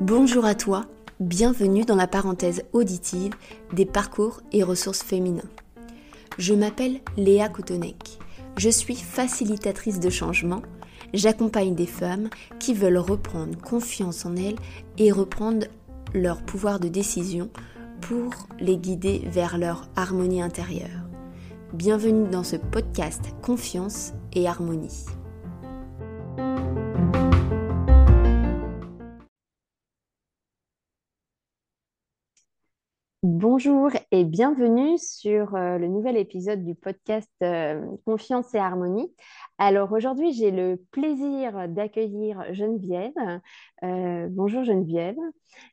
Bonjour à toi, bienvenue dans la parenthèse auditive des parcours et ressources féminins. Je m'appelle Léa Koutonek. Je suis facilitatrice de changement. J'accompagne des femmes qui veulent reprendre confiance en elles et reprendre leur pouvoir de décision pour les guider vers leur harmonie intérieure. Bienvenue dans ce podcast Confiance et Harmonie. Bonjour et bienvenue sur euh, le nouvel épisode du podcast euh, Confiance et Harmonie. Alors aujourd'hui, j'ai le plaisir d'accueillir Geneviève. Euh, bonjour Geneviève.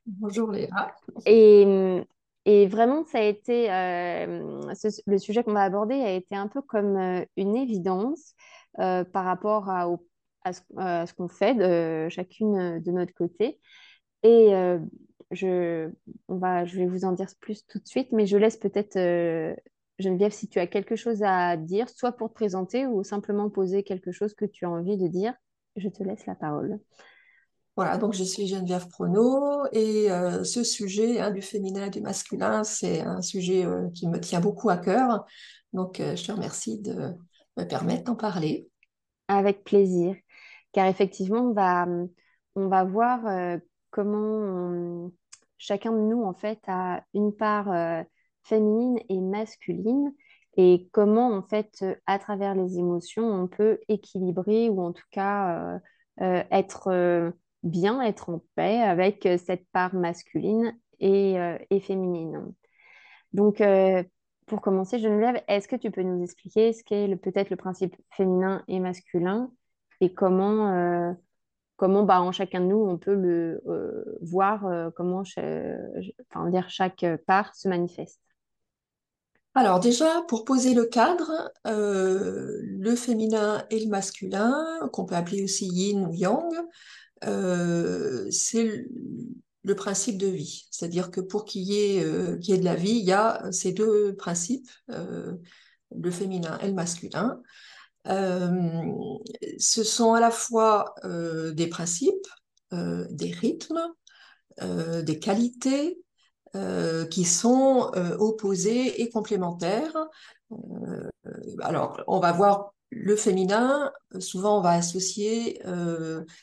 Bonjour Léa. Et, et vraiment, ça a été le sujet qu'on va aborder a été un peu comme une évidence par rapport à, à ce, qu'on fait de chacune de notre côté. Et je, on va, je vais vous en dire plus tout de suite, mais je laisse peut-être, euh, Geneviève, si tu as quelque chose à dire, soit pour te présenter ou simplement poser quelque chose que tu as envie de dire, je te laisse la parole. Voilà, donc je suis Geneviève Prono et euh, ce sujet hein, du féminin et du masculin, c'est un sujet euh, qui me tient beaucoup à cœur. Donc je te remercie de me permettre d'en parler. Avec plaisir, car effectivement, on va, on va voir comment chacun de nous, en fait, a une part euh, féminine et masculine et comment, en fait, à travers les émotions, on peut équilibrer ou en tout cas euh, euh, être bien, être en paix avec cette part masculine et, et féminine. Donc, pour commencer, Geneviève, est-ce que tu peux nous expliquer ce qu'est peut-être le principe féminin et masculin et comment comment bah, en chacun de nous on peut le euh, voir euh, comment enfin, dire, chaque part se manifeste. Alors déjà, pour poser le cadre, euh, le féminin et le masculin, qu'on peut appeler aussi yin ou yang, c'est le, principe de vie. C'est-à-dire que pour qu'il y ait de la vie, il y a ces deux principes, le féminin et le masculin. Euh, ce sont à la fois euh, des principes, euh, des rythmes, des qualités qui sont opposés et complémentaires. alors, on va voir le féminin, souvent on va associer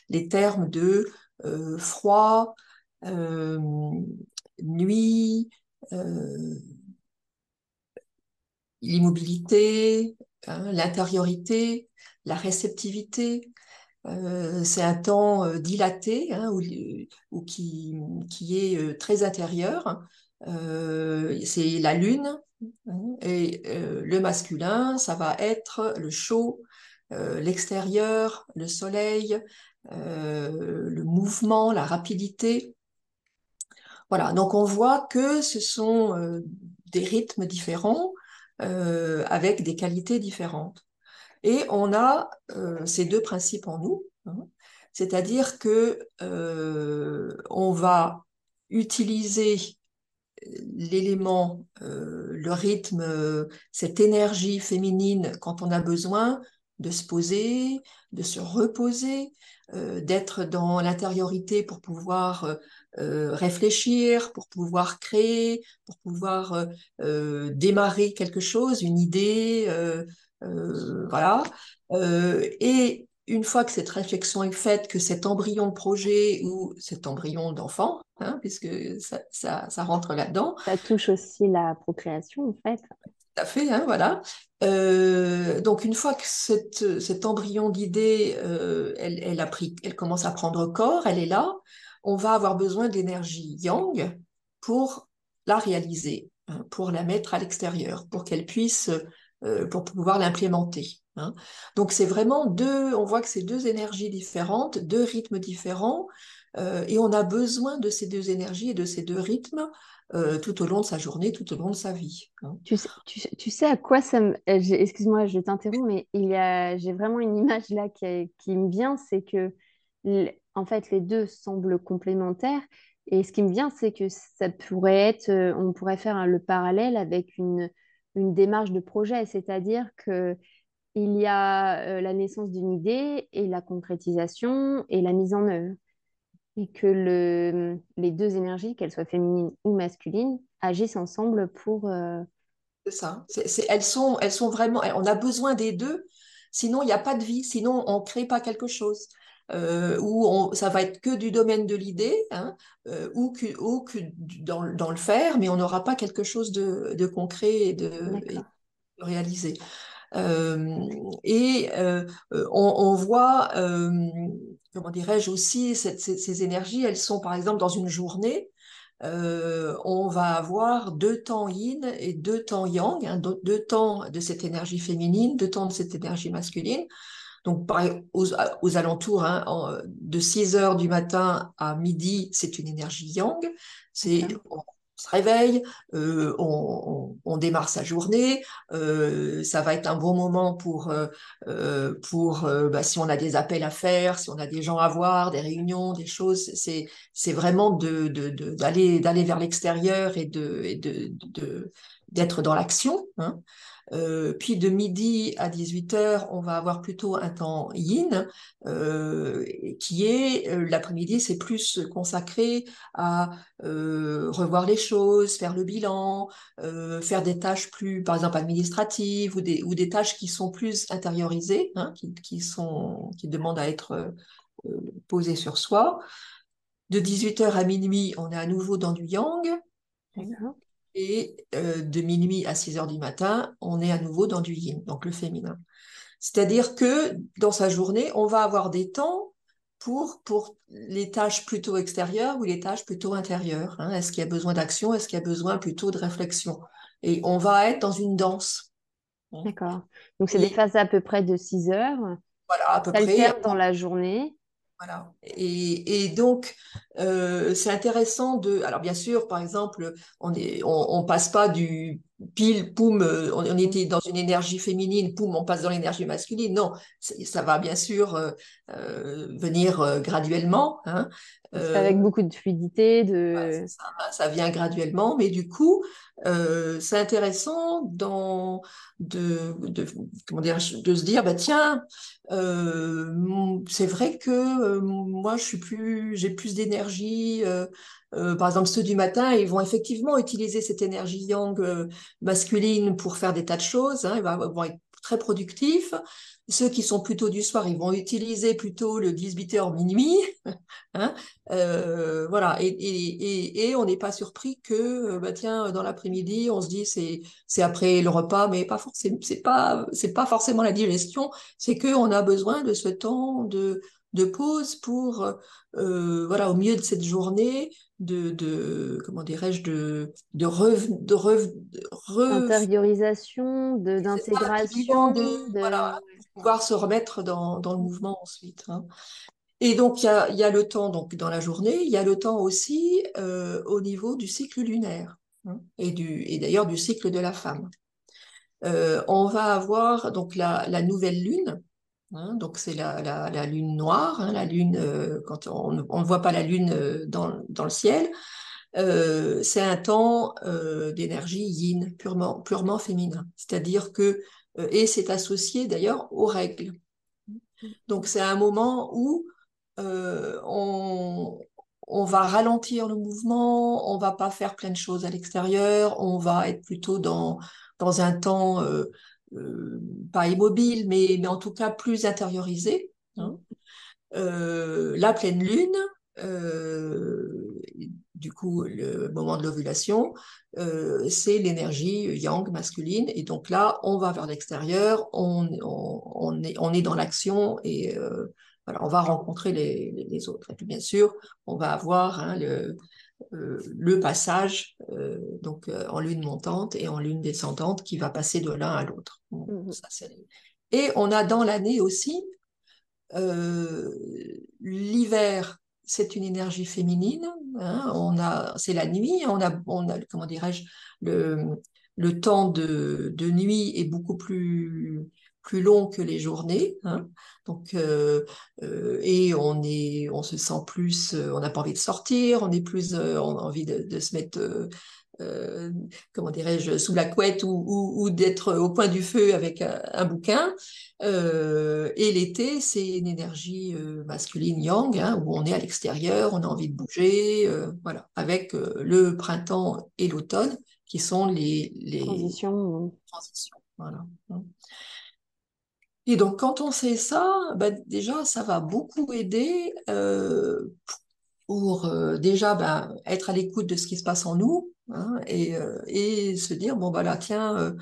les termes de froid, nuit, l'immobilité, Hein, l'intériorité, la réceptivité. Euh, c'est un temps euh, dilaté hein, ou, qui, qui, est euh, très intérieur. c'est la lune hein, et le masculin, ça va être le chaud, l'extérieur, le soleil, le mouvement, la rapidité. Voilà, donc on voit que ce sont des rythmes différents euh, avec des qualités différentes. Et on a euh, ces deux principes en nous, hein. c'est-à-dire que euh, on va utiliser l'élément, le rythme, cette énergie féminine quand on a besoin de se poser, de se reposer, d'être dans l'intériorité pour pouvoir euh, réfléchir, pour pouvoir créer, pour pouvoir euh, euh, démarrer quelque chose, une idée, voilà. et une fois que cette réflexion est faite, que cet embryon de projet ou cet embryon d'enfant, hein, puisque ça, ça rentre là-dedans. Ça touche aussi la procréation, en fait. Tout à fait, hein, voilà. donc une fois que cette, cet embryon d'idée, elle, elle, pris, elle commence à prendre corps, elle est là, on va avoir besoin d'énergie yang pour la réaliser, hein, pour la mettre à l'extérieur, pour qu'elle puisse, euh, pour pouvoir l'implémenter. Hein. Donc c'est vraiment deux, on voit que c'est deux énergies différentes, deux rythmes différents, euh, et on a besoin de ces deux énergies et de ces deux rythmes euh, tout au long de sa journée, tout au long de sa vie. Hein. Tu, sais, à quoi ça me... Excuse-moi, je t'interromps, mais il y a... j'ai vraiment une image là qui, me vient, c'est que en fait, les deux semblent complémentaires. Et ce qui me vient, c'est que ça pourrait être, euh, on pourrait faire le parallèle avec une, une démarche de projet, c'est-à-dire que il y a euh, la naissance d'une idée et la concrétisation et la mise en œuvre. Et que le, les deux énergies, qu'elles soient féminines ou masculines, agissent ensemble pour... euh, C'est ça. Elles sont, elles sont vraiment. On a besoin des deux, sinon il n'y a pas de vie, sinon on ne crée pas quelque chose. Euh, ou on- ça va être que du domaine de l'idée, hein, euh, ou que, ou que du- dans, le- dans le faire, mais on n'aura pas quelque chose de, de concret et de, et D'accord, de réalisé. Euh, et euh, on, on voit, euh, comment dirais-je aussi, cette- ces, ces énergies, elles sont par exemple dans une journée, euh, on va avoir deux temps yin et deux temps yang, hein, deux, deux temps de cette énergie féminine, deux temps de cette énergie masculine. Donc, par- aux, aux alentours, hein, en- de 6 heures du matin à midi, c'est une énergie yang. C'est, d'accord, on se réveille, euh, on, démarre sa journée. euh, ça va être un bon moment pour, euh, pour bah, si on a des appels à faire, si on a des gens à voir, des réunions, des choses. C'est, c'est vraiment de, d'aller, d'aller vers l'extérieur et de- d'être dans l'action. hein. Euh, puis de midi à 18 heures, on va avoir plutôt un temps yin, euh, qui est euh, l'après-midi, c'est plus consacré à euh, revoir les choses, faire le bilan, euh, faire des tâches plus, par exemple, administratives ou des, ou des tâches qui sont plus intériorisées, hein, qui, qui sont, qui demandent à être euh, posées sur soi. De 18 heures à minuit, on est à nouveau dans du yang. Et euh, de minuit à 6 heures du matin, on est à nouveau dans du yin, donc le féminin. C'est-à-dire que dans sa journée, on va avoir des temps pour, pour les tâches plutôt extérieures ou les tâches plutôt intérieures. hein. Est-ce qu'il y a besoin d'action? Est-ce qu'il y a besoin plutôt de réflexion? Et on va être dans une danse. D'accord. Donc, c'est des phases à peu près de 6 heures, voilà, à peu près. dans la journée. Voilà. Et, donc, euh, c'est intéressant de. Alors, bien sûr, par exemple, on est, on, passe pas du pile, poum, euh, on, était dans une énergie féminine, poum, on passe dans l'énergie masculine. Non, ça va bien sûr euh, venir graduellement. Hein. Euh, avec beaucoup de fluidité, de... ça, hein, ça vient graduellement, mais du coup, euh, c'est intéressant dans, de, de, comment dire, de se dire, bah, tiens, euh, c'est vrai que euh, moi, je suis plus, j'ai plus d'énergie. euh, euh, par exemple, ceux du matin, ils vont effectivement utiliser cette énergie yang euh, masculine pour faire des tas de choses. Hein, ils vont vont être très productifs. Ceux qui sont plutôt du soir, ils vont utiliser plutôt le 18h minuit. Hein euh, voilà, et on n'est pas surpris que, euh, bah tiens, dans l'après-midi, on se dit c'est c'est après le repas, mais pas forcément, c'est pas c'est pas forcément la digestion, c'est que on a besoin de ce temps de de pause pour euh, voilà au milieu de cette journée de de comment dirais-je de de rev, de rev, rev- d'intériorisation, de d'intégration, de de... voilà pour pouvoir se remettre dans dans le mouvement ensuite. hein. Et donc, il y a, y a le temps donc, dans la journée, il y a le temps aussi euh, au niveau du cycle lunaire hein, et, du, et d'ailleurs du cycle de la femme. Euh, on va avoir donc la, la nouvelle lune, hein, donc c'est la, la, lune noire, hein, la lune, euh, quand on ne voit pas la lune euh, dans, dans le ciel, euh, c'est un temps d'énergie yin, purement, purement féminin. C'est-à-dire que, et c'est associé d'ailleurs aux règles. Donc c'est un moment où on, on va ralentir le mouvement, on va pas faire plein de choses à l'extérieur, on va être plutôt dans, dans un temps euh, pas immobile, mais, mais en tout cas plus intériorisé. hein. Euh, la pleine lune, euh, du coup le moment de l'ovulation, c'est l'énergie yang masculine, et donc là on va vers l'extérieur, on, on, on est, on est dans l'action et voilà, on va rencontrer les, les, autres. Et puis bien sûr, on va avoir hein, le, le passage euh, donc euh, en lune montante et en lune descendante qui va passer de l'un à l'autre. Mhm. et on a dans l'année aussi euh, l'hiver, c'est une énergie féminine. hein, on a, c'est la nuit. On a, on a, comment dirais-je, le, le temps de, de nuit est beaucoup plus plus long que les journées. hein. Donc, euh, euh, et on est, on se sent plus, euh, on n'a pas envie de sortir, on est plus, on a envie de, de se mettre comment dirais-je, sous la couette ou, d'être au point du feu avec un, bouquin. Et l'été, c'est une énergie masculine yang, hein, où on est à l'extérieur, on a envie de bouger, voilà, avec le printemps et l'automne qui sont les, les transitions. transitions voilà. Et donc, quand on sait ça, ben, déjà, ça va beaucoup aider pour déjà ben, être à l'écoute de ce qui se passe en nous, Hein, et, euh, et, se dire bon bah tiens euh,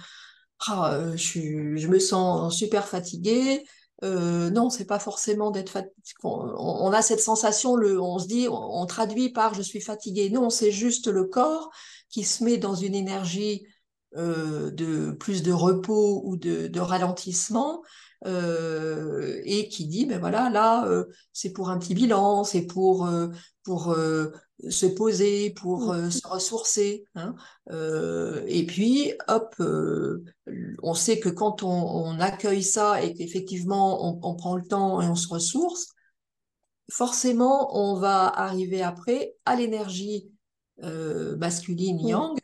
ah, euh, je, me sens super fatiguée. Euh, non c'est pas forcément d'être fatigué on, a cette sensation le on se dit on, traduit par je suis fatiguée. Non c'est juste le corps qui se met dans une énergie euh, de plus de repos ou de ralentissement euh, et qui dit ben voilà là euh, c'est pour un petit bilan c'est pour pour se poser, pour euh, se ressourcer. Hein. Euh, et puis, hop, euh, on sait que quand on, accueille ça et qu'effectivement on, on, prend le temps et on se ressource, forcément, on va arriver après à l'énergie masculine mm.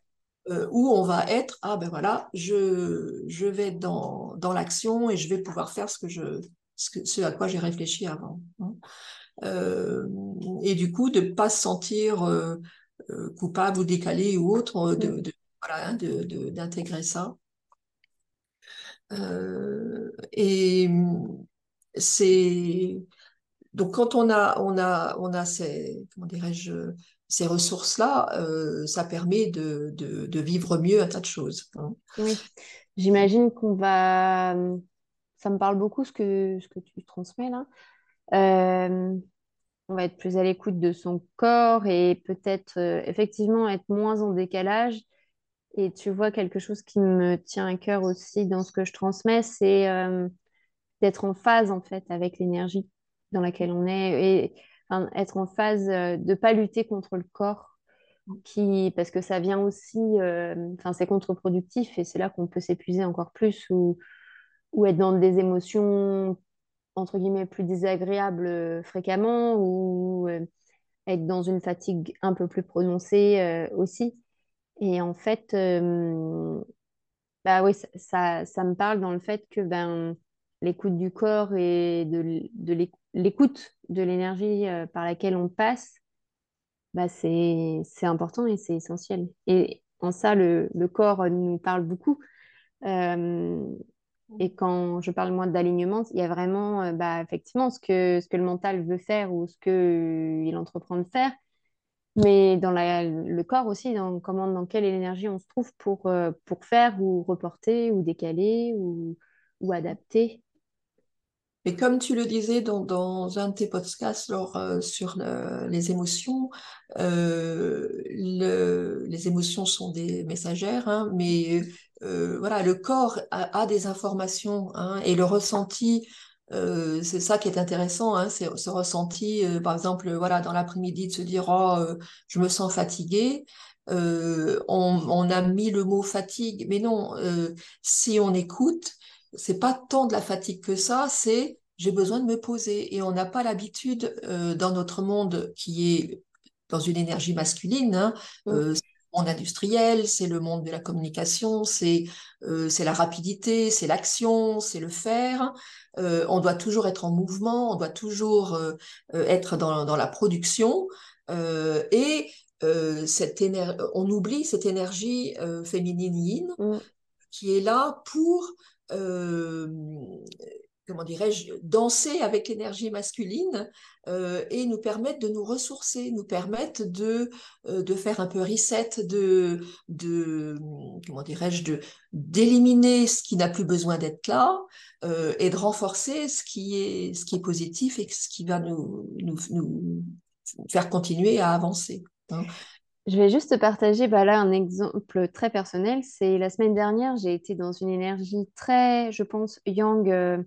Yang, où on va être, ah ben voilà, je, je vais être dans, dans l'action et je vais pouvoir faire ce, que je, ce, que, ce à quoi j'ai réfléchi avant. Hein. Euh, et du coup de ne pas se sentir euh, euh, coupable ou décalé ou autre, de, mm. de voilà, hein, d'intégrer ça. et c'est donc quand on a on a on a ces comment dirais-je ces ressources-là, ça permet de, de, vivre mieux un tas de choses. Hein. Oui, j'imagine qu'on va. Ça me parle beaucoup ce que, ce que tu transmets là. Euh, on va être plus à l'écoute de son corps et peut-être euh, effectivement être moins en décalage. Et tu vois, quelque chose qui me tient à cœur aussi dans ce que je transmets, c'est euh, d'être en phase en fait avec l'énergie dans laquelle on est et être en phase de ne pas lutter contre le corps qui parce que ça vient aussi enfin c'est contre-productif et c'est là qu'on peut s'épuiser encore plus ou, ou être dans des émotions entre guillemets, plus désagréable euh, fréquemment ou euh, être dans une fatigue un peu plus prononcée euh, aussi. Et en fait, bah oui, ça, ça, me parle dans le fait que ben, l'écoute du corps et de, de l'écoute de l'énergie par laquelle on passe, bah c'est important et c'est essentiel. Et en ça, le, le, corps nous parle beaucoup. Et quand je parle moins d'alignement, il y a vraiment euh, bah, effectivement ce que, ce que le mental veut faire ou ce qu'il euh, entreprend de faire. Mais dans la, le corps aussi, dans, comment, dans quelle énergie on se trouve pour, euh, pour faire ou reporter ou décaler ou, ou adapter. Et comme tu le disais dans, un de tes podcasts sur les émotions, le, les émotions sont des messagères, hein, mais euh, voilà, le corps a, des informations hein, et le ressenti, euh, c'est ça qui est intéressant, hein, c'est ce ressenti, euh, par exemple, voilà, dans l'après-midi de se dire oh, je me sens fatigué. On, a mis le mot fatigue, mais non, si on écoute, c'est pas tant de la fatigue que ça, c'est j'ai besoin de me poser et on n'a pas l'habitude dans notre monde qui est dans une énergie masculine, hein, mmh monde industriel, c'est le monde de la communication, c'est euh, la rapidité, c'est l'action, c'est le faire. Euh, on doit toujours être en mouvement, on doit toujours euh, euh, être dans, dans, la production. et cette on oublie cette énergie féminine yin mm. qui est là pour comment dirais-je, danser avec l'énergie masculine euh, et nous permettre de nous ressourcer, nous permettre de, euh, de faire un peu reset, de, de comment dirais-je, de d'éliminer ce qui n'a plus besoin d'être là euh, et de renforcer ce qui est ce qui est positif et ce qui va nous, nous, nous faire continuer à avancer. Hein. Je vais juste te partager bah là un exemple très personnel. C'est la semaine dernière, j'ai été dans une énergie très, je pense, yang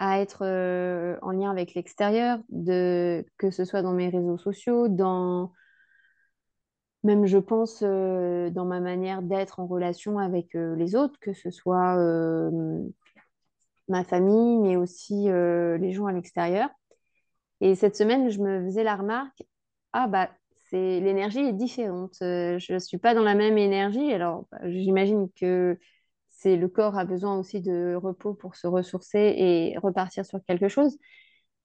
à être euh, en lien avec l'extérieur, que ce soit dans mes réseaux sociaux, dans même je pense euh, dans ma manière d'être en relation avec euh, les autres, que ce soit ma famille, mais aussi les gens à l'extérieur. Et cette semaine, je me faisais la remarque, ah bah c'est l'énergie est différente. Euh, je ne suis pas dans la même énergie. Alors, bah, j'imagine que c'est le corps a besoin aussi de repos pour se ressourcer et repartir sur quelque chose.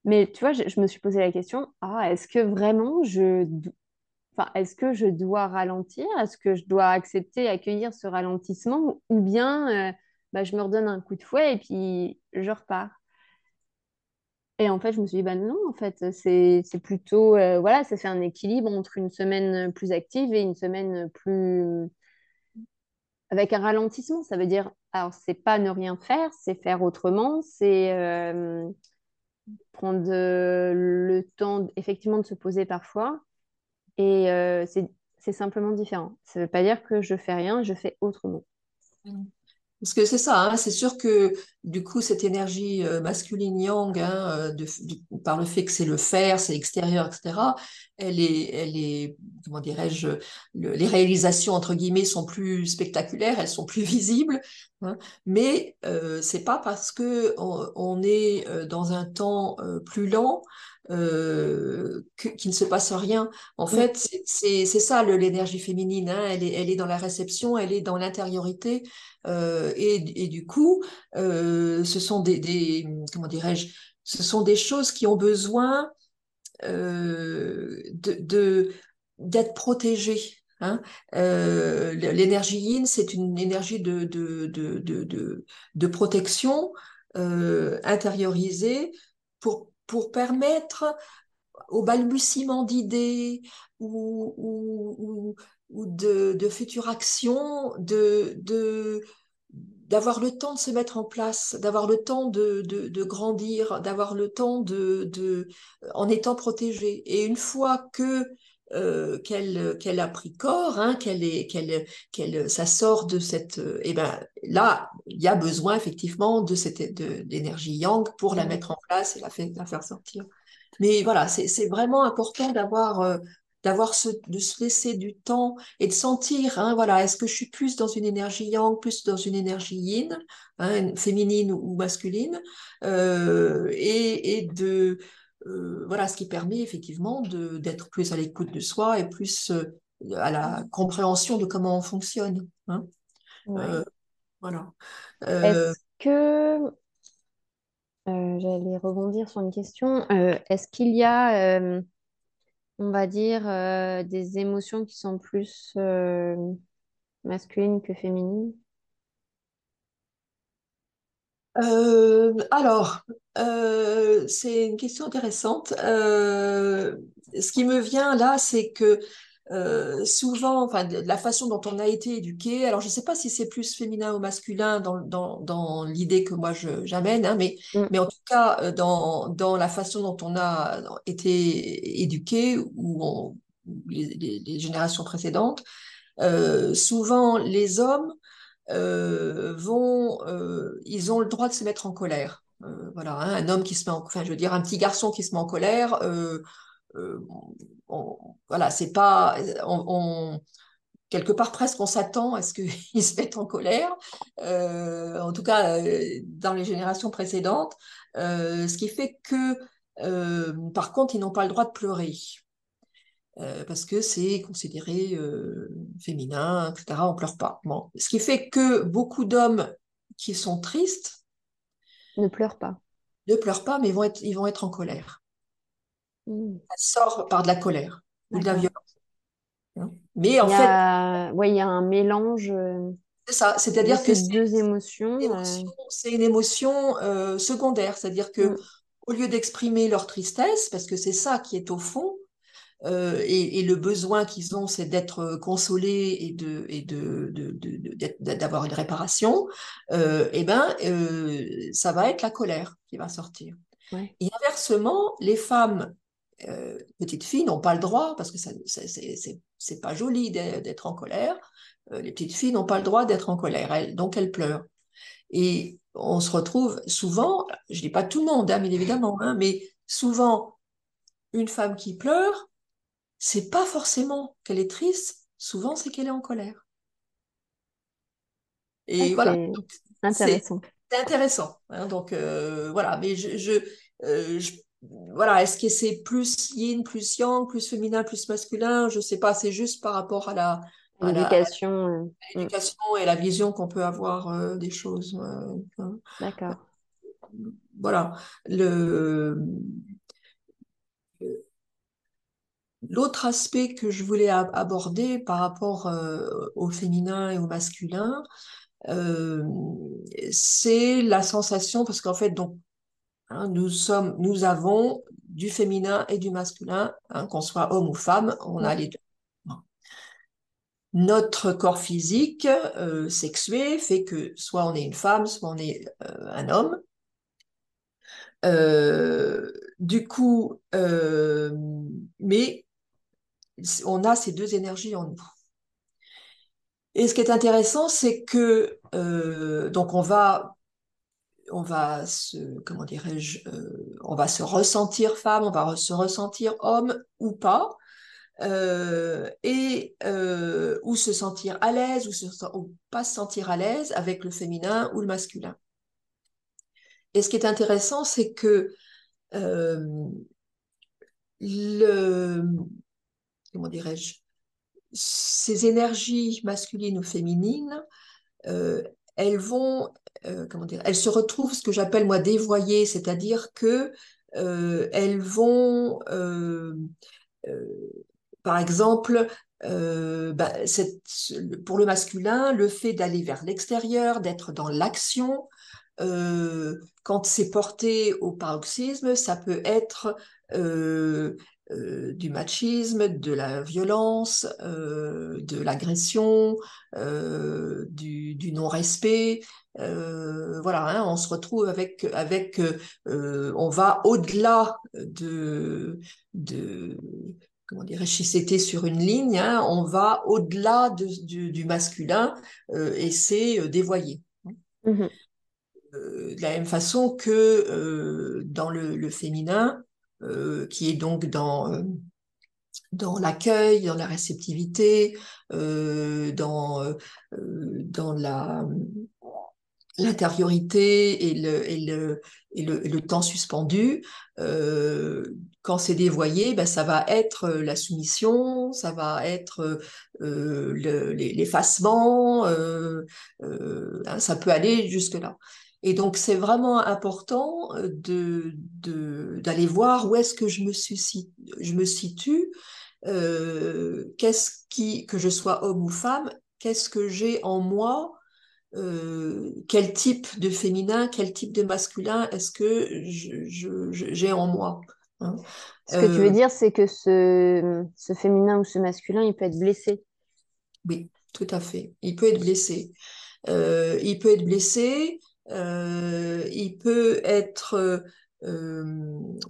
Mais tu vois, je, me suis posé la question, ah, est-ce que vraiment je, enfin, est-ce que je dois ralentir? Est-ce que je dois accepter, accueillir ce ralentissement? Ou bien, euh, bah, je me redonne un coup de fouet et puis je repars? Et en fait, je me suis dit, bah non, en fait, c'est plutôt, euh, voilà, ça fait un équilibre entre une semaine plus active et une semaine plus avec un ralentissement. Ça veut dire, alors, c'est pas ne rien faire, c'est faire autrement, c'est euh, prendre euh, le temps, effectivement, de se poser parfois. Et euh, c'est simplement différent. Ça veut pas dire que je fais rien, je fais autrement. Parce que c'est ça, hein, c'est sûr que du coup, cette énergie euh, masculine yang, hein, euh, par le fait que c'est le faire, c'est extérieur, etc., elle est, elle est, comment dirais-je, le- les réalisations, entre guillemets, sont plus spectaculaires, elles sont plus visibles, hein, mais euh, c'est pas parce que on, on est euh, dans un temps plus lent euh, qu'il ne se passe rien. En fait, c'est ça l'énergie féminine, hein, elle est, elle est dans la réception, elle est dans l'intériorité. Euh, et, et du coup, euh, ce sont des, des- comment dirais-je, ce sont des choses qui ont besoin euh, de, de- d'être protégées. hein. Euh, l'énergie yin, c'est une énergie de, de, de, de, de, de protection euh, intériorisée pour, pour permettre au balbutiement d'idées ou, de, futures actions, de, d'avoir le temps de se mettre en place, d'avoir le temps de, grandir, d'avoir le temps de, de, en étant protégée. Et une fois que euh, qu'elle qu'elle a pris corps, hein, qu'elle est qu'elle qu'elle ça sort de cette, euh, et ben là il y a besoin effectivement de cette de, d'énergie yang pour la mettre en place et la, faire sortir. Mais voilà, c'est vraiment important d'avoir euh, d'avoir ce, de se laisser du temps et de sentir, hein, voilà, est-ce que je suis plus dans une énergie yang, plus dans une énergie yin, hein, féminine ou masculine, euh, et, et de, euh, voilà, ce qui permet effectivement de, d'être plus à l'écoute de soi et plus euh, à la compréhension de comment on fonctionne. Hein. Ouais. Euh, voilà. Est-ce que, j'allais rebondir sur une question, est-ce qu'il y a, on va dire, des émotions qui sont plus masculines que féminines? Alors, euh, c'est une question intéressante. Euh, ce qui me vient là, c'est que euh, souvent, enfin, de la façon dont on a été éduqué, alors je ne sais pas si c'est plus féminin ou masculin dans, dans, dans l'idée que moi j'amène, hein, mais, Mm. mais en tout cas, dans, dans la façon dont on a été éduqué, ou les, les- les générations précédentes, souvent les hommes vont, ils ont le droit de se mettre en colère. Euh, voilà, hein, un homme qui se met en, enfin, je veux dire, un petit garçon qui se met en colère, euh, euh, on- voilà, c'est pas, on, quelque part presque on s'attend à ce qu'il se mette en colère. En tout cas, dans les générations précédentes, ce qui fait que, par contre, ils n'ont pas le droit de pleurer. Parce que c'est considéré féminin, etc. On pleure pas. Ce qui fait que beaucoup d'hommes qui sont tristes Ne pleure pas. ne pleurent pas, mais vont être, ils vont être en colère. Mm. Ça sort par de la colère ou de la violence. hein. Mais en Il y fait, il y a un mélange euh, c'est ça. C'est-à-dire que ces c'est deux émotions. euh, émotion, c'est une émotion euh, secondaire. C'est-à-dire que mm. au lieu d'exprimer leur tristesse, parce que c'est ça qui est au fond, euh, et, et le besoin qu'ils ont, c'est d'être consolés et de et de, de, de- de- d'être- d'avoir une réparation. Euh, et ben, euh, ça va être la colère qui va sortir. Ouais. Et inversement, les femmes euh, petites filles n'ont pas le droit parce que ça, c'est pas joli d'être en colère. Euh, les petites filles n'ont pas le droit d'être en colère, elles, donc elles pleurent. Et on se retrouve souvent, je dis pas tout le monde, hein, bien évidemment, hein, mais souvent une femme qui pleure c'est pas forcément qu'elle est triste, souvent c'est qu'elle est en colère. Ah, Et voilà, c'est c'est intéressant. c'est intéressant. hein. donc euh, voilà, mais je, je, euh, je- voilà, est-ce que c'est plus yin, plus yang, plus féminin, plus masculin? Je sais pas, c'est juste par rapport à la, L'éducation. euh, mm, l'éducation et la vision qu'on peut avoir euh, des choses. hein. d'accord. Voilà. Le, l'autre aspect que je voulais ab- aborder par rapport euh, au féminin et au masculin, euh, c'est la sensation, parce qu'en fait, donc, hein, nous sommes, nous avons du féminin et du masculin, hein, qu'on soit homme ou femme, on a les deux. Notre corps physique euh, sexué fait que soit on est une femme, soit on est un homme. Euh, du coup, euh, mais on a ces deux énergies en nous. Et ce qui est intéressant, c'est que euh, donc on va on va se comment dirais-je euh, on va se ressentir femme, on va se ressentir homme ou pas. Euh, et ou se sentir à l'aise ou, ou pas se sentir à l'aise avec le féminin ou le masculin. Et ce qui est intéressant, c'est que le comment dirais-je ces énergies masculines ou féminines, euh, elles vont euh, comment dire elles se retrouvent ce que j'appelle moi dévoyées, c'est-à-dire que euh, elles vont par exemple, bah, pour le masculin, le fait d'aller vers l'extérieur, d'être dans l'action, quand c'est porté au paroxysme, ça peut être euh, du machisme, de la violence, euh, de l'agression, euh, du, du non-respect. Voilà, hein, on se retrouve avec, avec on va au-delà de, de, comment dirais si c'était sur une ligne, hein, on va au-delà de, du, du, masculin et c'est dévoyé. Euh, de la même façon que dans le, le féminin, euh, qui est donc dans, dans l'accueil, dans la réceptivité, dans, dans la l'intériorité et le, et, le, et, le, le temps suspendu, euh, quand c'est dévoyé, ben, ça va être la soumission, ça va être euh, l'effacement, euh, hein, ça peut aller jusque-là. Et donc, c'est vraiment important de, de, d'aller voir où est-ce que je me, suis, je me situe, qu'est-ce qui, que je sois homme ou femme, qu'est-ce que j'ai en moi euh, quel type de féminin, quel type de masculin est-ce que j'ai en moi hein Ce que euh, tu veux dire, c'est que ce, ce, féminin ou ce masculin, il peut être blessé. Oui, tout à fait. Il peut être blessé. Euh, il peut être blessé. Il peut être,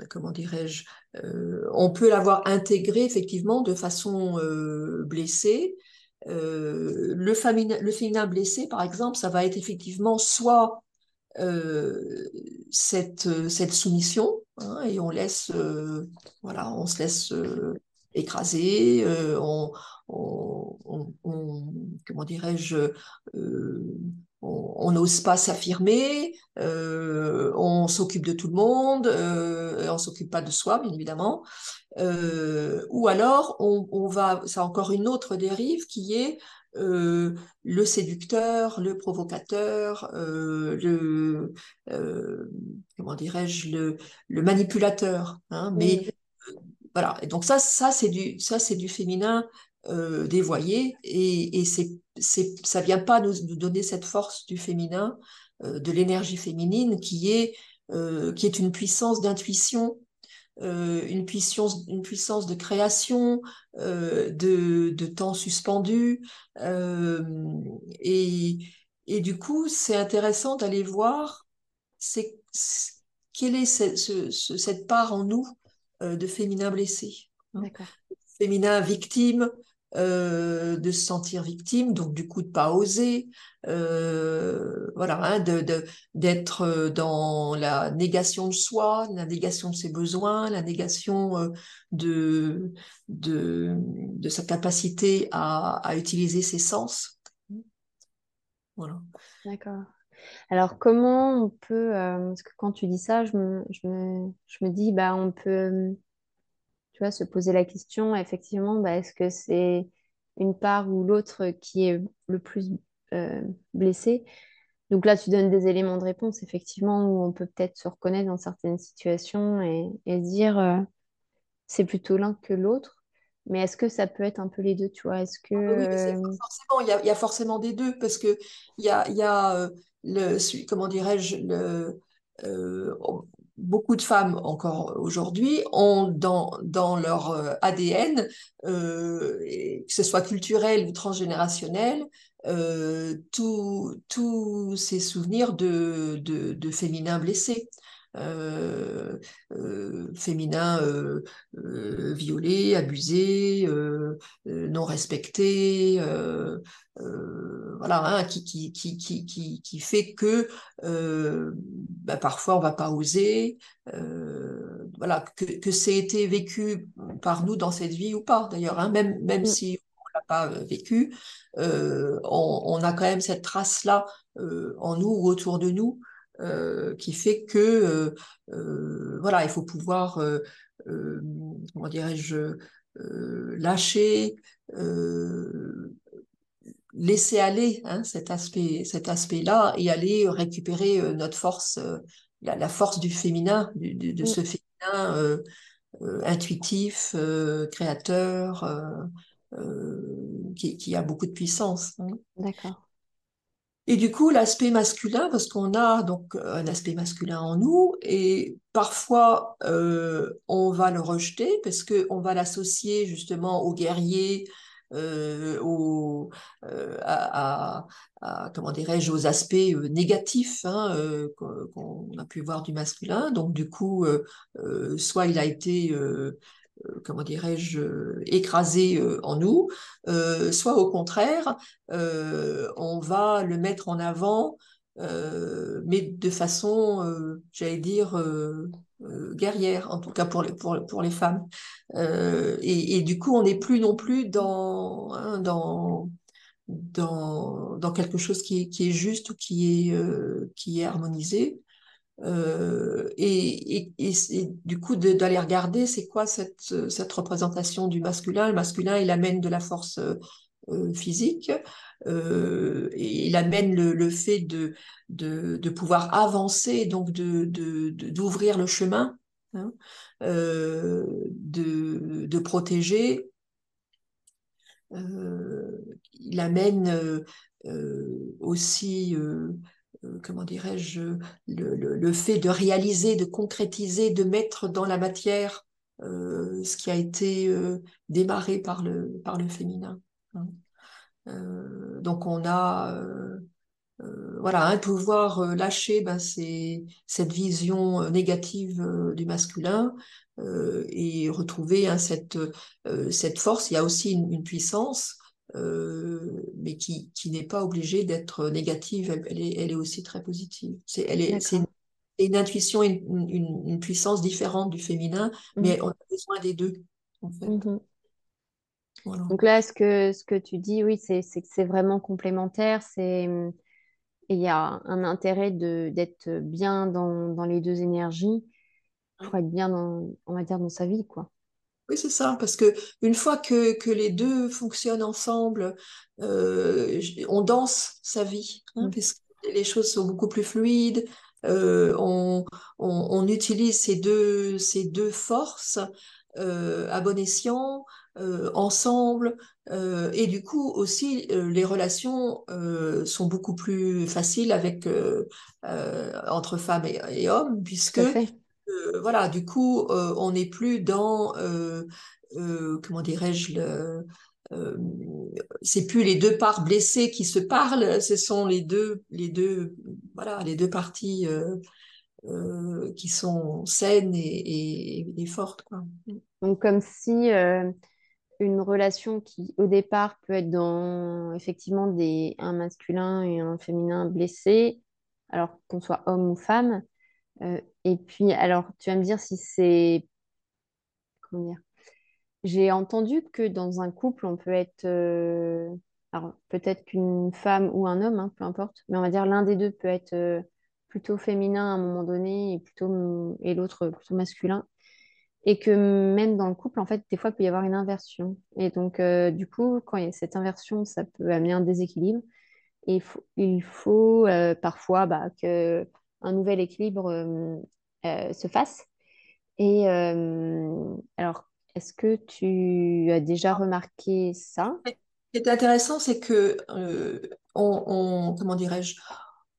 comment dirais-je, on peut l'avoir intégré effectivement de façon blessée. Euh, le, féminin, le, féminin, blessé, par exemple, ça va être effectivement soit euh, cette, soumission, hein, et on laisse, euh, voilà, on se laisse écraser, on, comment dirais-je, on n'ose pas s'affirmer, on s'occupe de tout le monde, on s'occupe pas de soi, bien évidemment. Euh, ou alors, on, on va, c'est encore une autre dérive qui est euh, le séducteur, le provocateur, euh, le comment dirais-je, le, le manipulateur. Hein, mais voilà. Et donc ça, ça c'est du, ça c'est du féminin dévoyé et, et c'est, c'est, ça vient pas nous, nous, donner cette force du féminin, de l'énergie féminine qui est qui est une puissance d'intuition euh, une, puissance, une puissance de création, euh, de, de, temps suspendu. Euh, et, et, du coup, c'est intéressant d'aller voir c'est, quelle est ce, ce, cette part en nous de féminin blessé. Féminin victime, euh, de se sentir victime, donc du coup de pas oser, euh, voilà, hein, de, d'être dans la négation de soi, la négation de ses besoins, la négation euh, de, de, de sa capacité à, à utiliser ses sens. Voilà. D'accord. Alors, comment on peut, euh, parce que quand tu dis ça, je me, je me, je me dis, bah, on peut, euh, tu vois, se poser la question, effectivement, bah, est-ce que c'est une part ou l'autre qui est le plus euh, blessée? Donc là, tu donnes des éléments de réponse, effectivement, où on peut peut-être se reconnaître dans certaines situations et, dire, euh, c'est plutôt l'un que l'autre. Mais est-ce que ça peut être un peu les deux, tu vois? Est-ce que... Ah bah Oui, euh, forcément, il y a, il y a forcément des deux, parce que il y a, il y a euh, le, comment dirais-je, le, euh, beaucoup de femmes encore aujourd'hui ont dans, leur euh, ADN, euh, que ce soit culturel ou transgénérationnel, euh, tous tous ces souvenirs de, de, de féminins blessés. Euh, euh, féminins euh, euh, violés, abusés, euh, non respecté, voilà, hein, qui, qui, qui, qui, qui, qui fait que bah, parfois on va pas oser, voilà, que, que c'est été vécu par nous dans cette vie ou pas, d'ailleurs, hein, même, même mm, si on l'a pas vécu, euh, on, on a quand même cette trace-là euh, en nous ou autour de nous. Euh, qui fait que euh, euh, voilà, il faut pouvoir euh, euh, comment dirais-je euh, lâcher, euh, laisser aller hein, cet aspect, cet aspect-là et aller récupérer notre force, la, la force du féminin, du- du- de, mm, ce féminin intuitif, euh, créateur, euh, euh, qui, qui a beaucoup de puissance. hein. d'accord. Et du coup, l'aspect masculin, parce qu'on a donc un aspect masculin en nous, et parfois euh, on va le rejeter parce que on va l'associer justement au guerrier, euh, euh, à, à- comment dirais-je, aux aspects euh, négatifs hein, euh, qu'on qu'on a pu voir du masculin. Donc du coup, euh, euh, soit il a été euh, euh, comment dirais-je, euh, écrasé euh, en nous, euh, soit au contraire, euh, on va le mettre en avant, euh, mais de façon, euh, j'allais dire, euh, euh, guerrière, en tout cas pour les, pour, pour les femmes. Euh, et, du coup, on n'est plus non plus dans, hein, dans, dans, dans quelque chose qui est, qui est juste ou qui est, euh, qui est harmonisé. Euh, et, du coup, d'aller regarder, c'est quoi cette, cette représentation du masculin? Le masculin, il amène de la force euh, euh, physique, il amène le, le fait de, de, de pouvoir avancer, donc de, de, de- d'ouvrir le chemin, hein, de, protéger. Il amène aussi, comment dirais-je, le, le, fait de réaliser, de concrétiser, de mettre dans la matière euh, ce qui a été euh, démarré par le, par le féminin. hein. Euh, donc on a euh, euh, voilà un pouvoir euh, lâcher ben, cette vision euh, négative euh, du masculin euh, et retrouver hein, cette euh, cette force. Il y a aussi une puissance, euh, mais qui qui n'est pas obligée d'être négative. Elle, elle est elle est aussi très positive. C'est elle est c'est une, intuition, une, une, une puissance différente du féminin, mais on a besoin des deux en fait. mhm. Voilà. Donc là, ce que, ce que tu dis, oui, c'est c'est que c'est vraiment complémentaire. C'est, il y a un intérêt de, d'être bien dans, dans les deux énergies pour être bien dans, on va dire, dans sa vie, quoi. Oui, c'est ça, parce que une fois que, que les deux fonctionnent ensemble, euh, on danse sa vie, hein, Mm. puisque les choses sont beaucoup plus fluides. euh, on, on, on utilise ces deux, ces deux forces euh, à bon escient, euh, ensemble, euh, et du coup aussi euh, les relations euh, sont beaucoup plus faciles avec euh, euh, entre femmes et, et hommes, puisque. Voilà, du coup, euh, on n'est plus dans, euh, euh, comment dirais-je, c'est plus les deux parts blessées qui se parlent, ce sont les deux, les deux, voilà, les deux parties qui sont saines et, et, et fortes, quoi. Donc, comme si une relation qui, au départ, peut être dans effectivement des, un masculin et un féminin blessé, alors qu'on soit homme ou femme. Et puis, alors, tu vas me dire si c'est, comment dire, J'ai entendu que dans un couple, on peut être... euh, alors peut-être qu'une femme ou un homme, hein, peu importe, mais on va dire l'un des deux peut être euh, plutôt féminin à un moment donné et, plutôt, et l'autre plutôt masculin. Et que même dans le couple, en fait, des fois, il peut y avoir une inversion. Et donc, euh, du coup, quand il y a cette inversion, ça peut amener un déséquilibre. Et il faut, il faut parfois bah, nouvel équilibre se fasse. Et alors, est-ce que tu as déjà remarqué ça? Ce qui est intéressant, c'est que euh, on, comment dirais-je,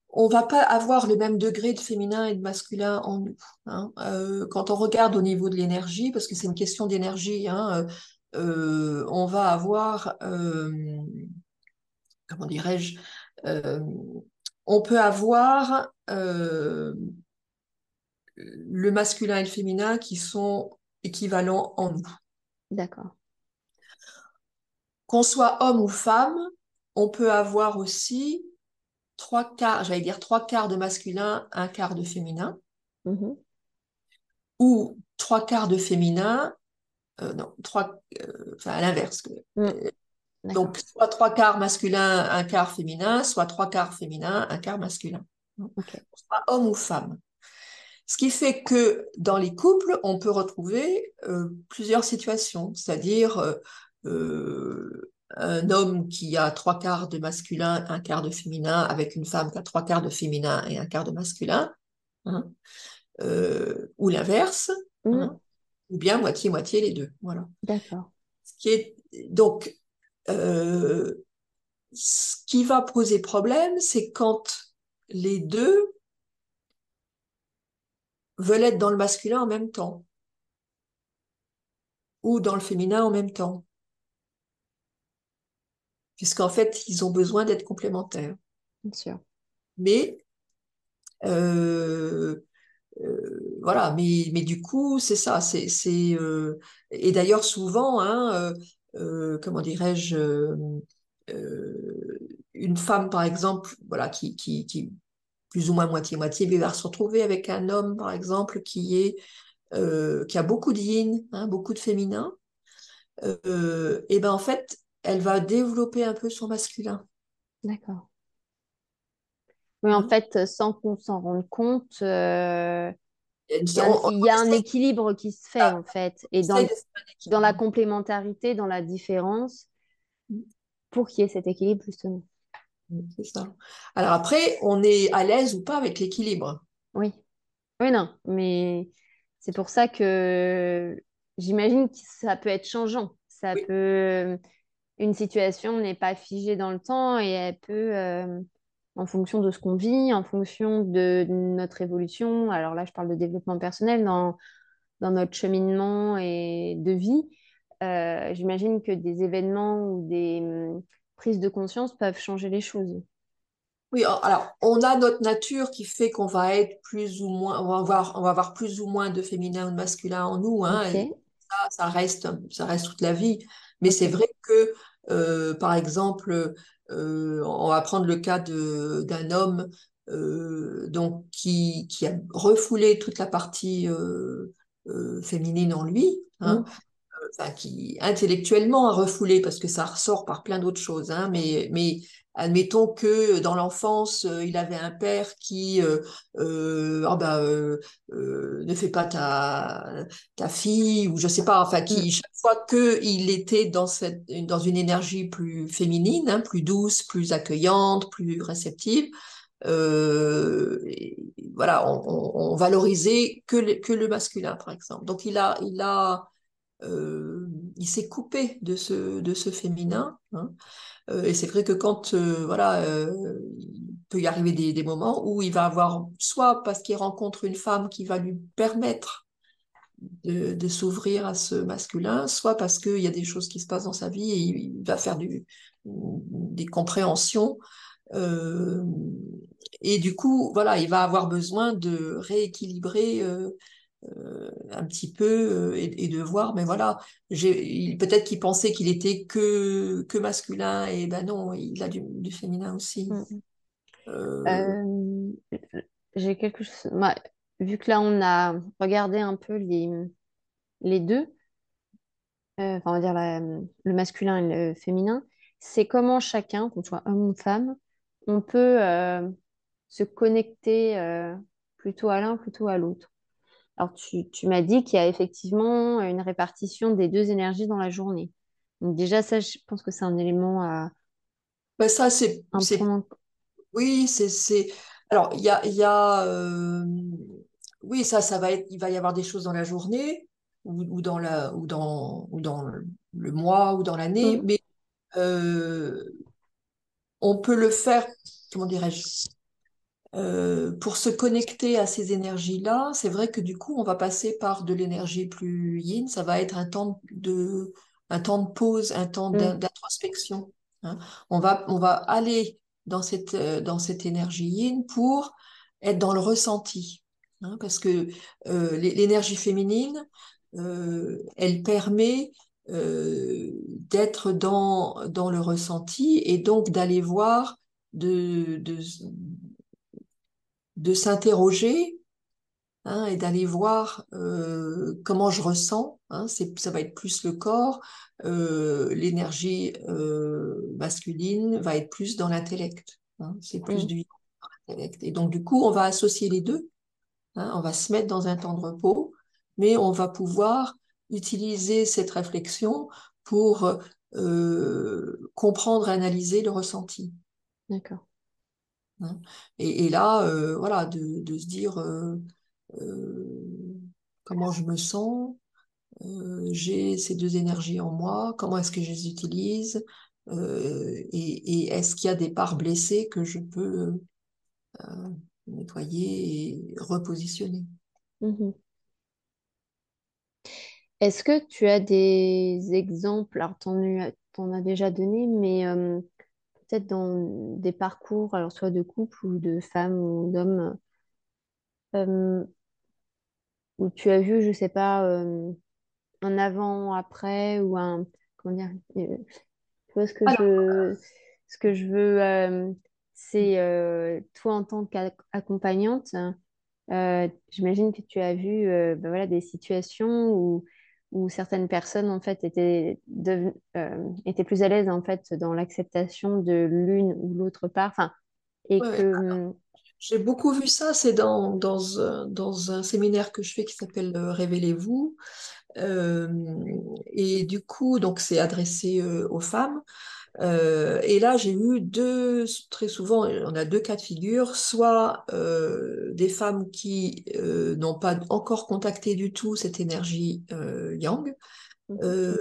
on va pas avoir le même degré de féminin et de masculin en nous. hein. Euh, quand on regarde au niveau de l'énergie, parce que c'est une question d'énergie, hein, euh, euh, on va avoir, euh, comment dirais-je, euh, on peut avoir euh, le masculin et le féminin qui sont équivalents en nous. D'accord. Qu'on soit homme ou femme, on peut avoir aussi trois quarts, j'allais dire trois quarts de masculin, un quart de féminin, Mhm. ou trois quarts de féminin, euh, non, trois, euh, enfin à l'inverse. Mm. euh, donc, soit trois quarts masculin, un quart féminin, soit trois quarts féminin, un quart masculin. Soit homme ou femme. Ce qui fait que dans les couples, on peut retrouver euh, plusieurs situations, c'est-à-dire euh, euh, un homme qui a trois quarts de masculin, un quart de féminin, avec une femme qui a trois quarts de féminin et un quart de masculin, hein, euh, ou l'inverse, Mm. hein, ou bien moitié-moitié les deux. Voilà. D'accord. Ce qui est, donc, euh, ce qui va poser problème, c'est quand les deux veulent être dans le masculin en même temps ou dans le féminin en même temps, puisqu'en fait, ils ont besoin d'être complémentaires. Bien sûr. Mais euh, euh, voilà, mais, mais du coup, c'est ça, c'est, c'est euh, et d'ailleurs souvent, hein, comment dirais-je, une femme par exemple, voilà, qui, qui, qui plus ou moins moitié-moitié, va se retrouver avec un homme par exemple qui est euh, qui a beaucoup de yin, hein, beaucoup de féminin, euh, et ben en fait, elle va développer un peu son masculin. D'accord. Oui, en hein? fait, sans qu'on s'en rende compte, euh, Il y a une- il y a un, on- il équilibre qui se fait, en fait. Et dans, dans la complémentarité, dans la différence, pour qu'il y ait cet équilibre, justement. C'est ça. Alors après, on est à l'aise ou pas avec l'équilibre? Oui. Oui, non, mais c'est pour ça que j'imagine que ça peut être changeant. Ça Oui. peut... Une situation n'est pas figée dans le temps et elle peut, euh, en fonction de ce qu'on vit, en fonction de notre évolution, alors là, je parle de développement personnel, dans, dans notre cheminement et de vie, euh, j'imagine que des événements ou des prises de conscience peuvent changer les choses. Oui, alors on a notre nature qui fait qu'on va être plus ou moins, on va avoir, on va avoir plus ou moins de féminin ou de masculin en nous, hein, ça, ça reste, ça reste toute la vie. Mais c'est vrai que, euh, par exemple, euh, on va prendre le cas d'un homme euh, donc qui, qui a refoulé toute la partie féminine en lui, hein, Mm, enfin, qui intellectuellement a refoulé, parce que ça ressort par plein d'autres choses, hein, mais, mais admettons que dans l'enfance, euh, il avait un père qui euh, euh, ne fait pas ta, ta fille, ou je sais pas, enfin, mm, qui, chaque fois qu'il était dans, cette, dans une énergie plus féminine, hein, plus douce, plus accueillante, plus réceptive, et voilà, on, on, on valorisait que le, que le masculin, par exemple. Donc, il a, il a euh, il s'est coupé de ce, de ce féminin. hein. Euh, et c'est vrai que quand, euh, voilà, il peut y arriver des, des moments où il va avoir, soit parce qu'il rencontre une femme qui va lui permettre de, s'ouvrir à ce masculin, soit parce qu'il y a des choses qui se passent dans sa vie et il, va faire des compréhensions. Et du coup, voilà, il va avoir besoin de rééquilibrer euh, un petit peu euh, et, et de voir, mais voilà, peut-être qu'il pensait qu'il était que, que masculin, et ben non, il a du, du féminin aussi. mm. Euh, Euh, j'ai quelque chose. vu que là, on a regardé un peu les, les deux, enfin, on va dire la- le masculin et le féminin, c'est comment chacun, qu'on soit homme ou femme, on peut se connecter plutôt à l'un, plutôt à l'autre. Alors, tu, tu m'as dit qu'il y a effectivement une répartition des deux énergies dans la journée. Donc déjà, ça, je pense que c'est un élément à, Ben ça, c'est, oui, c'est, alors, il y a, y a, euh, oui, ça, ça va être, il va y avoir des choses dans la journée ou, ou dans la, ou dans, ou dans le mois ou dans l'année, Mm, mais euh, on peut le faire, comment dirais-je, euh, pour se connecter à ces énergies-là, c'est vrai que du coup, on va passer par de l'énergie plus yin. Ça va être un temps de, un temps de pause, un temps mm, d'introspection. hein. On va, on va aller dans cette, euh, dans cette énergie yin pour être dans le ressenti. hein, parce que euh, l'é- l'énergie féminine, euh, elle permet euh, d'être dans, dans le ressenti et donc d'aller voir de, de, de s'interroger hein, et d'aller voir euh, comment je ressens. Hein, ça va être plus le corps. Euh, l'énergie euh, masculine va être plus dans l'intellect. Hein, c'est plus mm, du intellect. Et donc, du coup, on va associer les deux. On va se mettre dans un temps de repos, mais on va pouvoir utiliser cette réflexion pour comprendre analyser le ressenti. d'accord. Hein. Et, là, euh, voilà, de, se dire, euh, euh, comment je me sens, j'ai ces deux énergies en moi, comment est-ce que je les utilise, et, est-ce qu'il y a des parts blessées que je peux nettoyer et repositionner? Mhm. Est-ce que tu as des exemples, alors tu en, as déjà donné, mais peut-être dans des parcours, alors soit de couple ou de femmes ou d'hommes, euh, où tu as vu, je sais pas, euh, un avant, après ou un, comment dire, euh, tu vois ce que Alors, je, ce que je veux, euh, c'est toi en tant qu'accompagnante, euh, j'imagine que tu as vu ben voilà, des situations où, où certaines personnes en fait étaient, euh, étaient plus à l'aise en fait dans l'acceptation de l'une ou l'autre part, enfin, et ouais, que hum, J'ai beaucoup vu ça, c'est dans, dans, un- dans un séminaire que je fais qui s'appelle euh, Révélez-vous. Euh, et du coup, donc c'est adressé euh, aux femmes. Euh, et là, j'ai eu deux, très souvent, on a deux cas de figure, soit euh, des femmes qui euh, n'ont pas encore contacté du tout cette énergie yang, euh,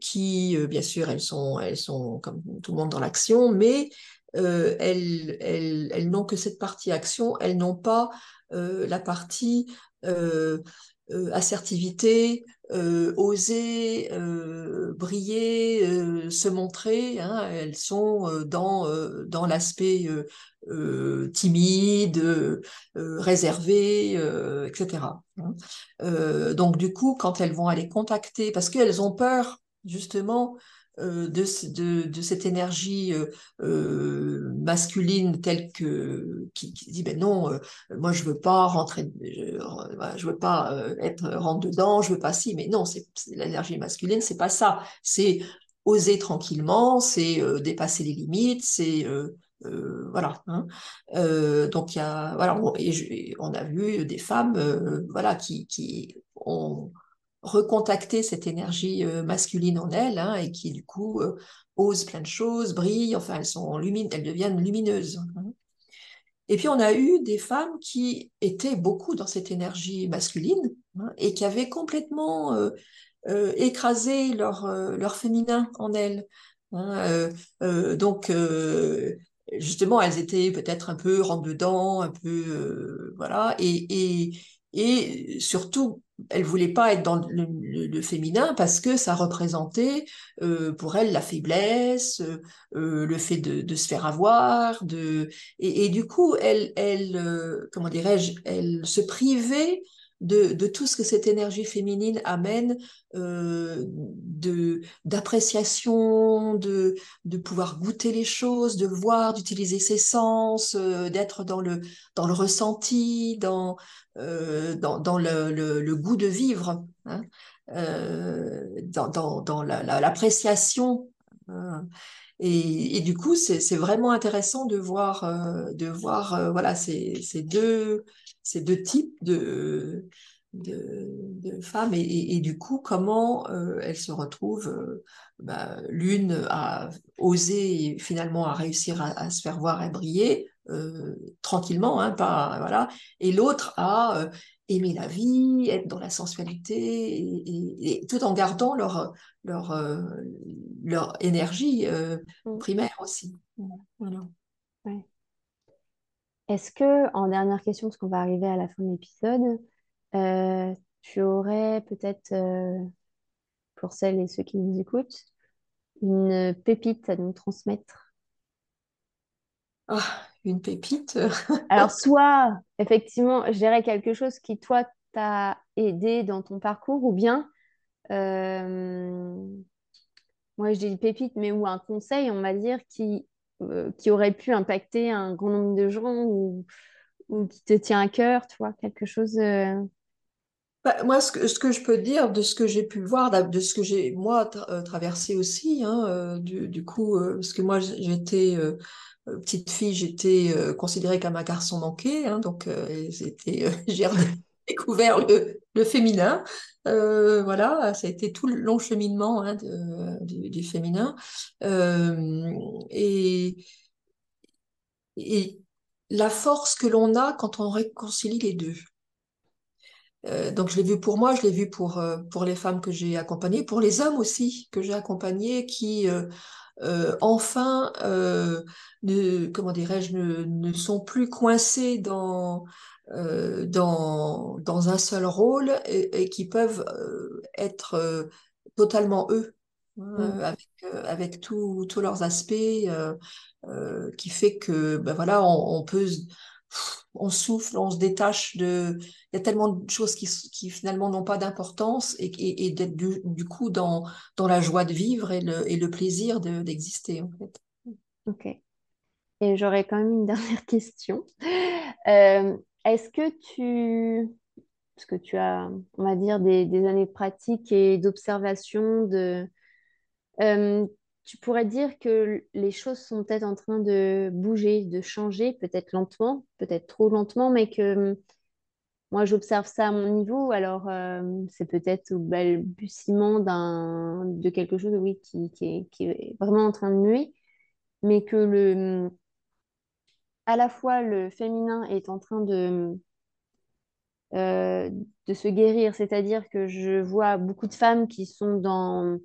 qui, bien sûr, elles sont, elles sont comme tout le monde dans l'action, mais elles, elles, elles n'ont que cette partie action, elles n'ont pas la partie assertivité, euh, oser, euh, briller, euh, se montrer. hein. elles sont euh, dans, euh, l'aspect euh, euh, timide, euh, euh, réservé, euh, etc. hein. Euh, donc du coup, quand elles vont aller contacter, parce qu'elles ont peur justement euh, de, ce- de, cette énergie euh, euh, masculine telle que qui, dit ben non, euh, moi je veux pas rentrer, je, je veux pas euh, être rentre dedans, je veux pas si, mais non, c'est l'énergie masculine, c'est pas ça, c'est oser tranquillement, c'est euh, dépasser les limites, c'est euh, euh, voilà. hein. Euh, donc il y a voilà, on, et on a vu des femmes euh, voilà qui, qui ont recontacté cette énergie euh, masculine en elles hein, et qui du coup euh, osent plein de choses, brillent, enfin elles sont lumine, elles deviennent lumineuses. Et puis on a eu des femmes qui étaient beaucoup dans cette énergie masculine hein, et qui avaient complètement euh, écrasé leur, leur féminin en elles. hein. Donc justement, elles étaient peut-être un peu rentre dedans, un peu voilà, et, et surtout, elles voulaient pas être dans le, féminin parce que ça représentait euh, pour elles la faiblesse, euh, euh, le fait de, de se faire avoir, de et, et du coup, elles, elles euh, comment dirais-je, elles se privaient de, tout ce que cette énergie féminine amène euh, d'appréciation, de de pouvoir goûter les choses, de voir, d'utiliser ses sens, euh, d'être dans le dans le ressenti, dans euh, dans, dans le, le, goût de vivre, hein, dans, dans, dans la- la- l'appréciation Et, et, du coup, c'est vraiment intéressant de voir, de voir voilà, ces, ces, deux, ces deux types de, de, de femmes et, et, du coup, comment euh, elles se retrouvent. Euh, bah, L'une a osé et finalement a réussi à, à se faire voir et briller euh, tranquillement, hein, pas, voilà, et l'autre a aimer la vie, être dans la sensualité, et, et, tout en gardant leur, leur, leur énergie euh, mm. primaire aussi. Voilà. Est-ce que, en dernière question, parce qu'on va arriver à la fin de l'épisode, euh, tu aurais peut-être, pour celles et ceux qui nous écoutent, une pépite à nous transmettre? Ah, une pépite? Alors, soit, effectivement, je dirais quelque chose qui, toi, t'a aidé dans ton parcours, ou bien, euh, moi, je dis pépite, mais ou un conseil, on va dire, qui, euh, qui aurait pu impacter un grand nombre de gens ou, qui te tient à cœur, tu quelque chose. Euh, bah, moi, ce que, je peux dire de ce que j'ai pu voir, de ce que j'ai, moi, traversé aussi, hein, du, coup, parce que moi, j'étais euh, petite fille, j'étais euh, considérée comme un garçon manqué, hein, donc euh, j'ai découvert le féminin. Voilà, ça a été tout le long cheminement hein, de, du, féminin. et, et la force que l'on a quand on réconcilie les deux. Euh, donc je l'ai vu pour moi, je l'ai vu pour, pour les femmes que j'ai accompagnées, pour les hommes aussi que j'ai accompagnés qui euh, enfin, euh, ne, comment dirais-je, ne, ne, sont plus coincés dans, euh, dans, dans un seul rôle et, et qui peuvent être totalement eux, hein, mm. avec, avec tous leurs aspects, qui fait que ben voilà, on, on peut on souffle, on se détache de. Il y a tellement de choses qui, finalement n'ont pas d'importance et, d'être du, coup dans, la joie de vivre et le, plaisir d'exister, en fait. Ok. Et j'aurais quand même une dernière question. Euh, Est-ce que tu. Parce que tu as, on va dire, des, des années de pratique et d'observation de. Euh, tu pourrais dire que les choses sont peut-être en train de bouger, de changer, peut-être lentement, peut-être trop lentement, mais que hum, moi j'observe ça à mon niveau. Alors euh, c'est peut-être au balbutiement de quelque chose, oui, qui, est, vraiment en train de muer, mais que le hum, à la fois le féminin est en train de euh, de se guérir, c'est-à-dire que je vois beaucoup de femmes qui sont dans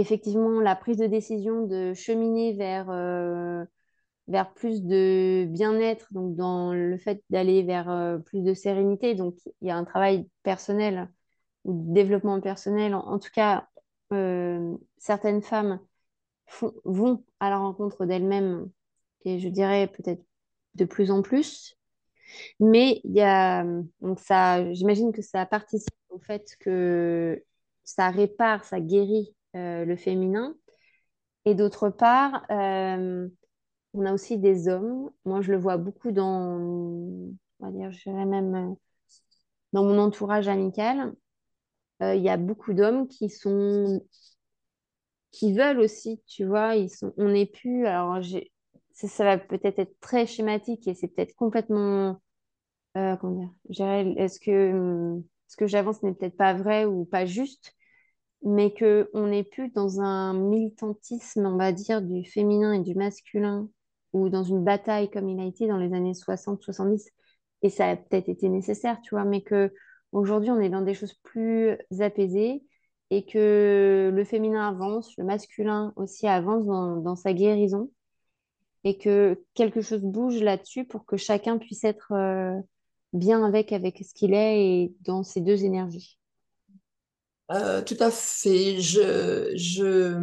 effectivement la prise de décision de cheminer vers, euh, vers plus de bien-être, donc dans le fait d'aller vers euh, plus de sérénité. Donc il y a un travail personnel développement personnel. En, tout cas, euh, certaines femmes font, vont à la rencontre d'elles-mêmes et je dirais peut-être de plus en plus. Mais il y a, donc ça, j'imagine que ça participe au fait que ça répare, ça guérit le féminin. Et d'autre part, euh, on a aussi des hommes. Moi, je le vois beaucoup dans, on va dire, même euh, dans mon entourage amical. Il y a beaucoup d'hommes qui sont, qui veulent aussi, tu vois, ils sont, on n'est plus. Alors, ça, ça va peut-être être très schématique et c'est peut-être complètement, comment dire, est-ce que ce que j'avance n'est peut-être pas vrai ou pas juste, mais qu'on n'est plus dans un militantisme, on va dire, du féminin et du masculin, ou dans une bataille comme il a été dans les années 60-70, et ça a peut-être été nécessaire, tu vois, mais que aujourd'hui on est dans des choses plus apaisées et que le féminin avance, le masculin aussi avance dans, dans sa guérison, et que quelque chose bouge là-dessus pour que chacun puisse être euh, bien avec, avec ce qu'il est et dans ces deux énergies. Euh, tout à fait. Je, je,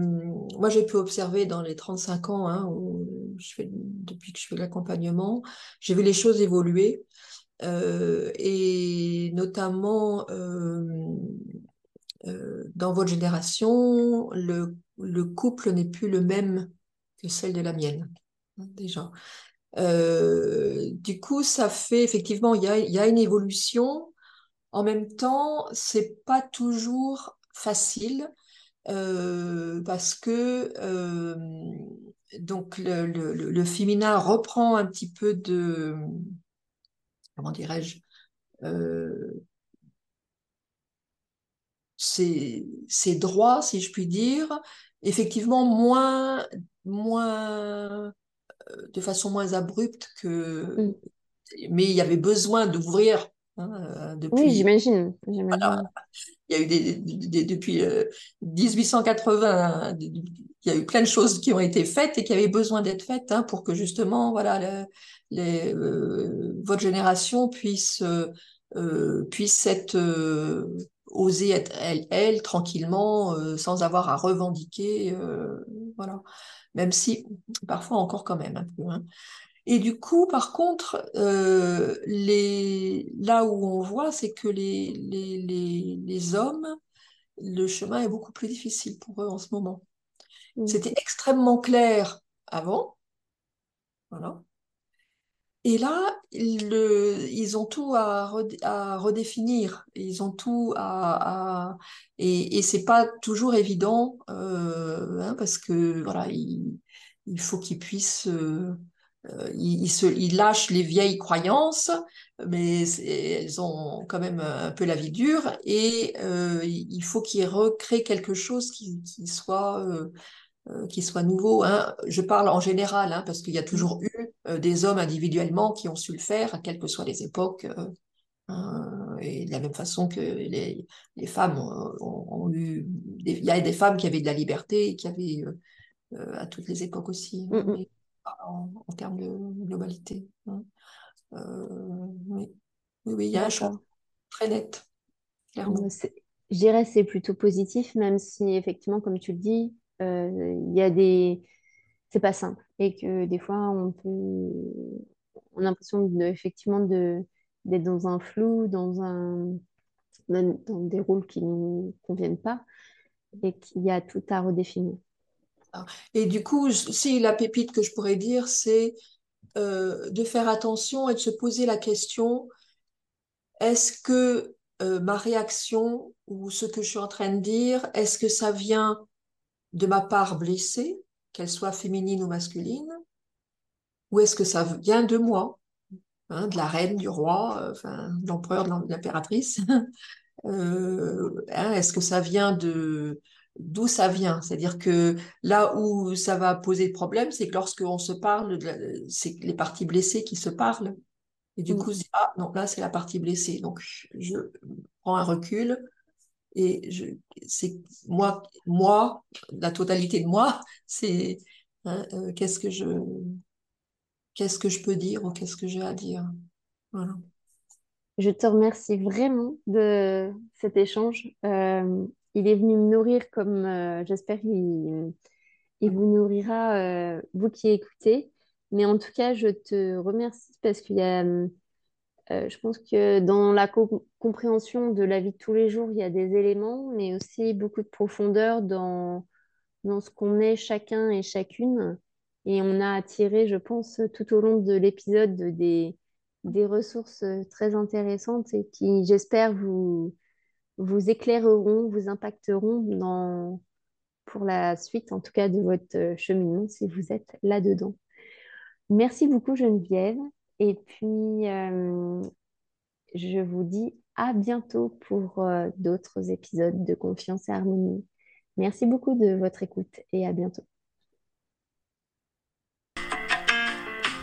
moi, j'ai pu observer dans les 35 ans hein, où je fais, depuis que je fais l'accompagnement, j'ai vu les choses évoluer. Euh, et notamment euh, euh, dans votre génération, le, le couple n'est plus le même que celle de la mienne, hein, déjà. Euh, du coup, ça fait effectivement, il y a, il y a une évolution en même temps, c'est pas toujours facile parce que donc le, le, le, féminin reprend un petit peu de comment dirais-je ses, ses, droits, si je puis dire, effectivement moins, moins de façon moins abrupte que. Mm. Mais il y avait besoin d'ouvrir hein, depuis. Oui, j'imagine. Voilà. Il y a eu des, depuis 1880, il y a eu plein de choses qui ont été faites et qui avaient besoin d'être faites hein, pour que justement, voilà, les, euh, votre génération puisse euh, euh, puisse être oser être elle, elle tranquillement, sans avoir à revendiquer, voilà même si parfois encore quand même un peu. Hein. Et du coup, par contre, euh, les, là où on voit, c'est que les, les, les, les, hommes, le chemin est beaucoup plus difficile pour eux en ce moment. Mmh. C'était extrêmement clair avant. Voilà. Et là, le, ils ont tout à, redéfinir, ils ont tout à, et, et c'est pas toujours évident euh, hein, parce que voilà, il, il faut qu'ils puissent, euh, euh ils, se, ils lâchent les vieilles croyances, mais elles ont quand même un peu la vie dure et euh, il faut qu'ils recréent quelque chose qui, qui soit euh, euh, qui soit nouveau. Hein. Je parle en général, hein, parce qu'il y a toujours mm. eu euh, des hommes individuellement qui ont su le faire, quelles que soient les époques. Euh, hein, et de la même façon que les, les femmes ont, eu... il y a des femmes qui avaient de la liberté, qui avaient à toutes les époques aussi, mm, mm. En, en, termes de globalité. Hein. oui. oui, il y a un choix très net, clairement. Je dirais c'est plutôt positif, même si effectivement, comme tu le dis, euh, il y a des... C'est pas simple. Et que des fois, on peut... On a l'impression de, effectivement de, d'être dans un flou, dans un... dans des rôles qui ne nous conviennent pas et qu'il y a tout à redéfinir. Et du coup, si la pépite que je pourrais dire, c'est euh, de faire attention et de se poser la question, est-ce que euh, ma réaction ou ce que je suis en train de dire, est-ce que ça vient de ma part blessée, qu'elle soit féminine ou masculine, ou est-ce que ça vient de moi, hein, de la reine, du roi, enfin, de l'empereur, de l'impératrice euh, hein, Est-ce que ça vient de d'où ça vient C'est-à-dire que là où ça va poser problème, c'est que lorsque on se parle, c'est les parties blessées qui se parlent. Et du coup, ah non, là c'est la partie blessée. Donc je prends un recul, et je, c'est moi, moi, la totalité de moi, c'est hein, euh, qu'est-ce que je, qu'est-ce que je peux dire ou qu'est-ce que j'ai à dire? Voilà. Je te remercie vraiment de cet échange. Euh, il est venu me nourrir comme euh, j'espère qu'il il vous nourrira, vous qui écoutez. Mais en tout cas, je te remercie parce qu'il y a euh, je pense que dans la compréhension de la vie de tous les jours, il y a des éléments, mais aussi beaucoup de profondeur dans, dans ce qu'on est chacun et chacune. Et on a attiré, je pense, tout au long de l'épisode des, des ressources très intéressantes et qui, j'espère, vous, vous éclaireront, vous impacteront pour la suite, en tout cas, de votre cheminement, si vous êtes là-dedans. Merci beaucoup, Geneviève. Et puis, euh, je vous dis à bientôt pour euh, d'autres épisodes de Confiance et Harmonie. Merci beaucoup de votre écoute et à bientôt.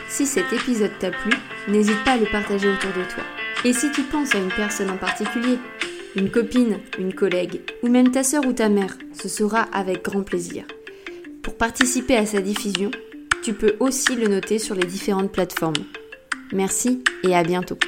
Si cet épisode t'a plu, n'hésite pas à le partager autour de toi. Et si tu penses à une personne en particulier, une copine, une collègue, ou même ta sœur ou ta mère, ce sera avec grand plaisir. Pour participer à sa diffusion, tu peux aussi le noter sur les différentes plateformes. Merci et à bientôt.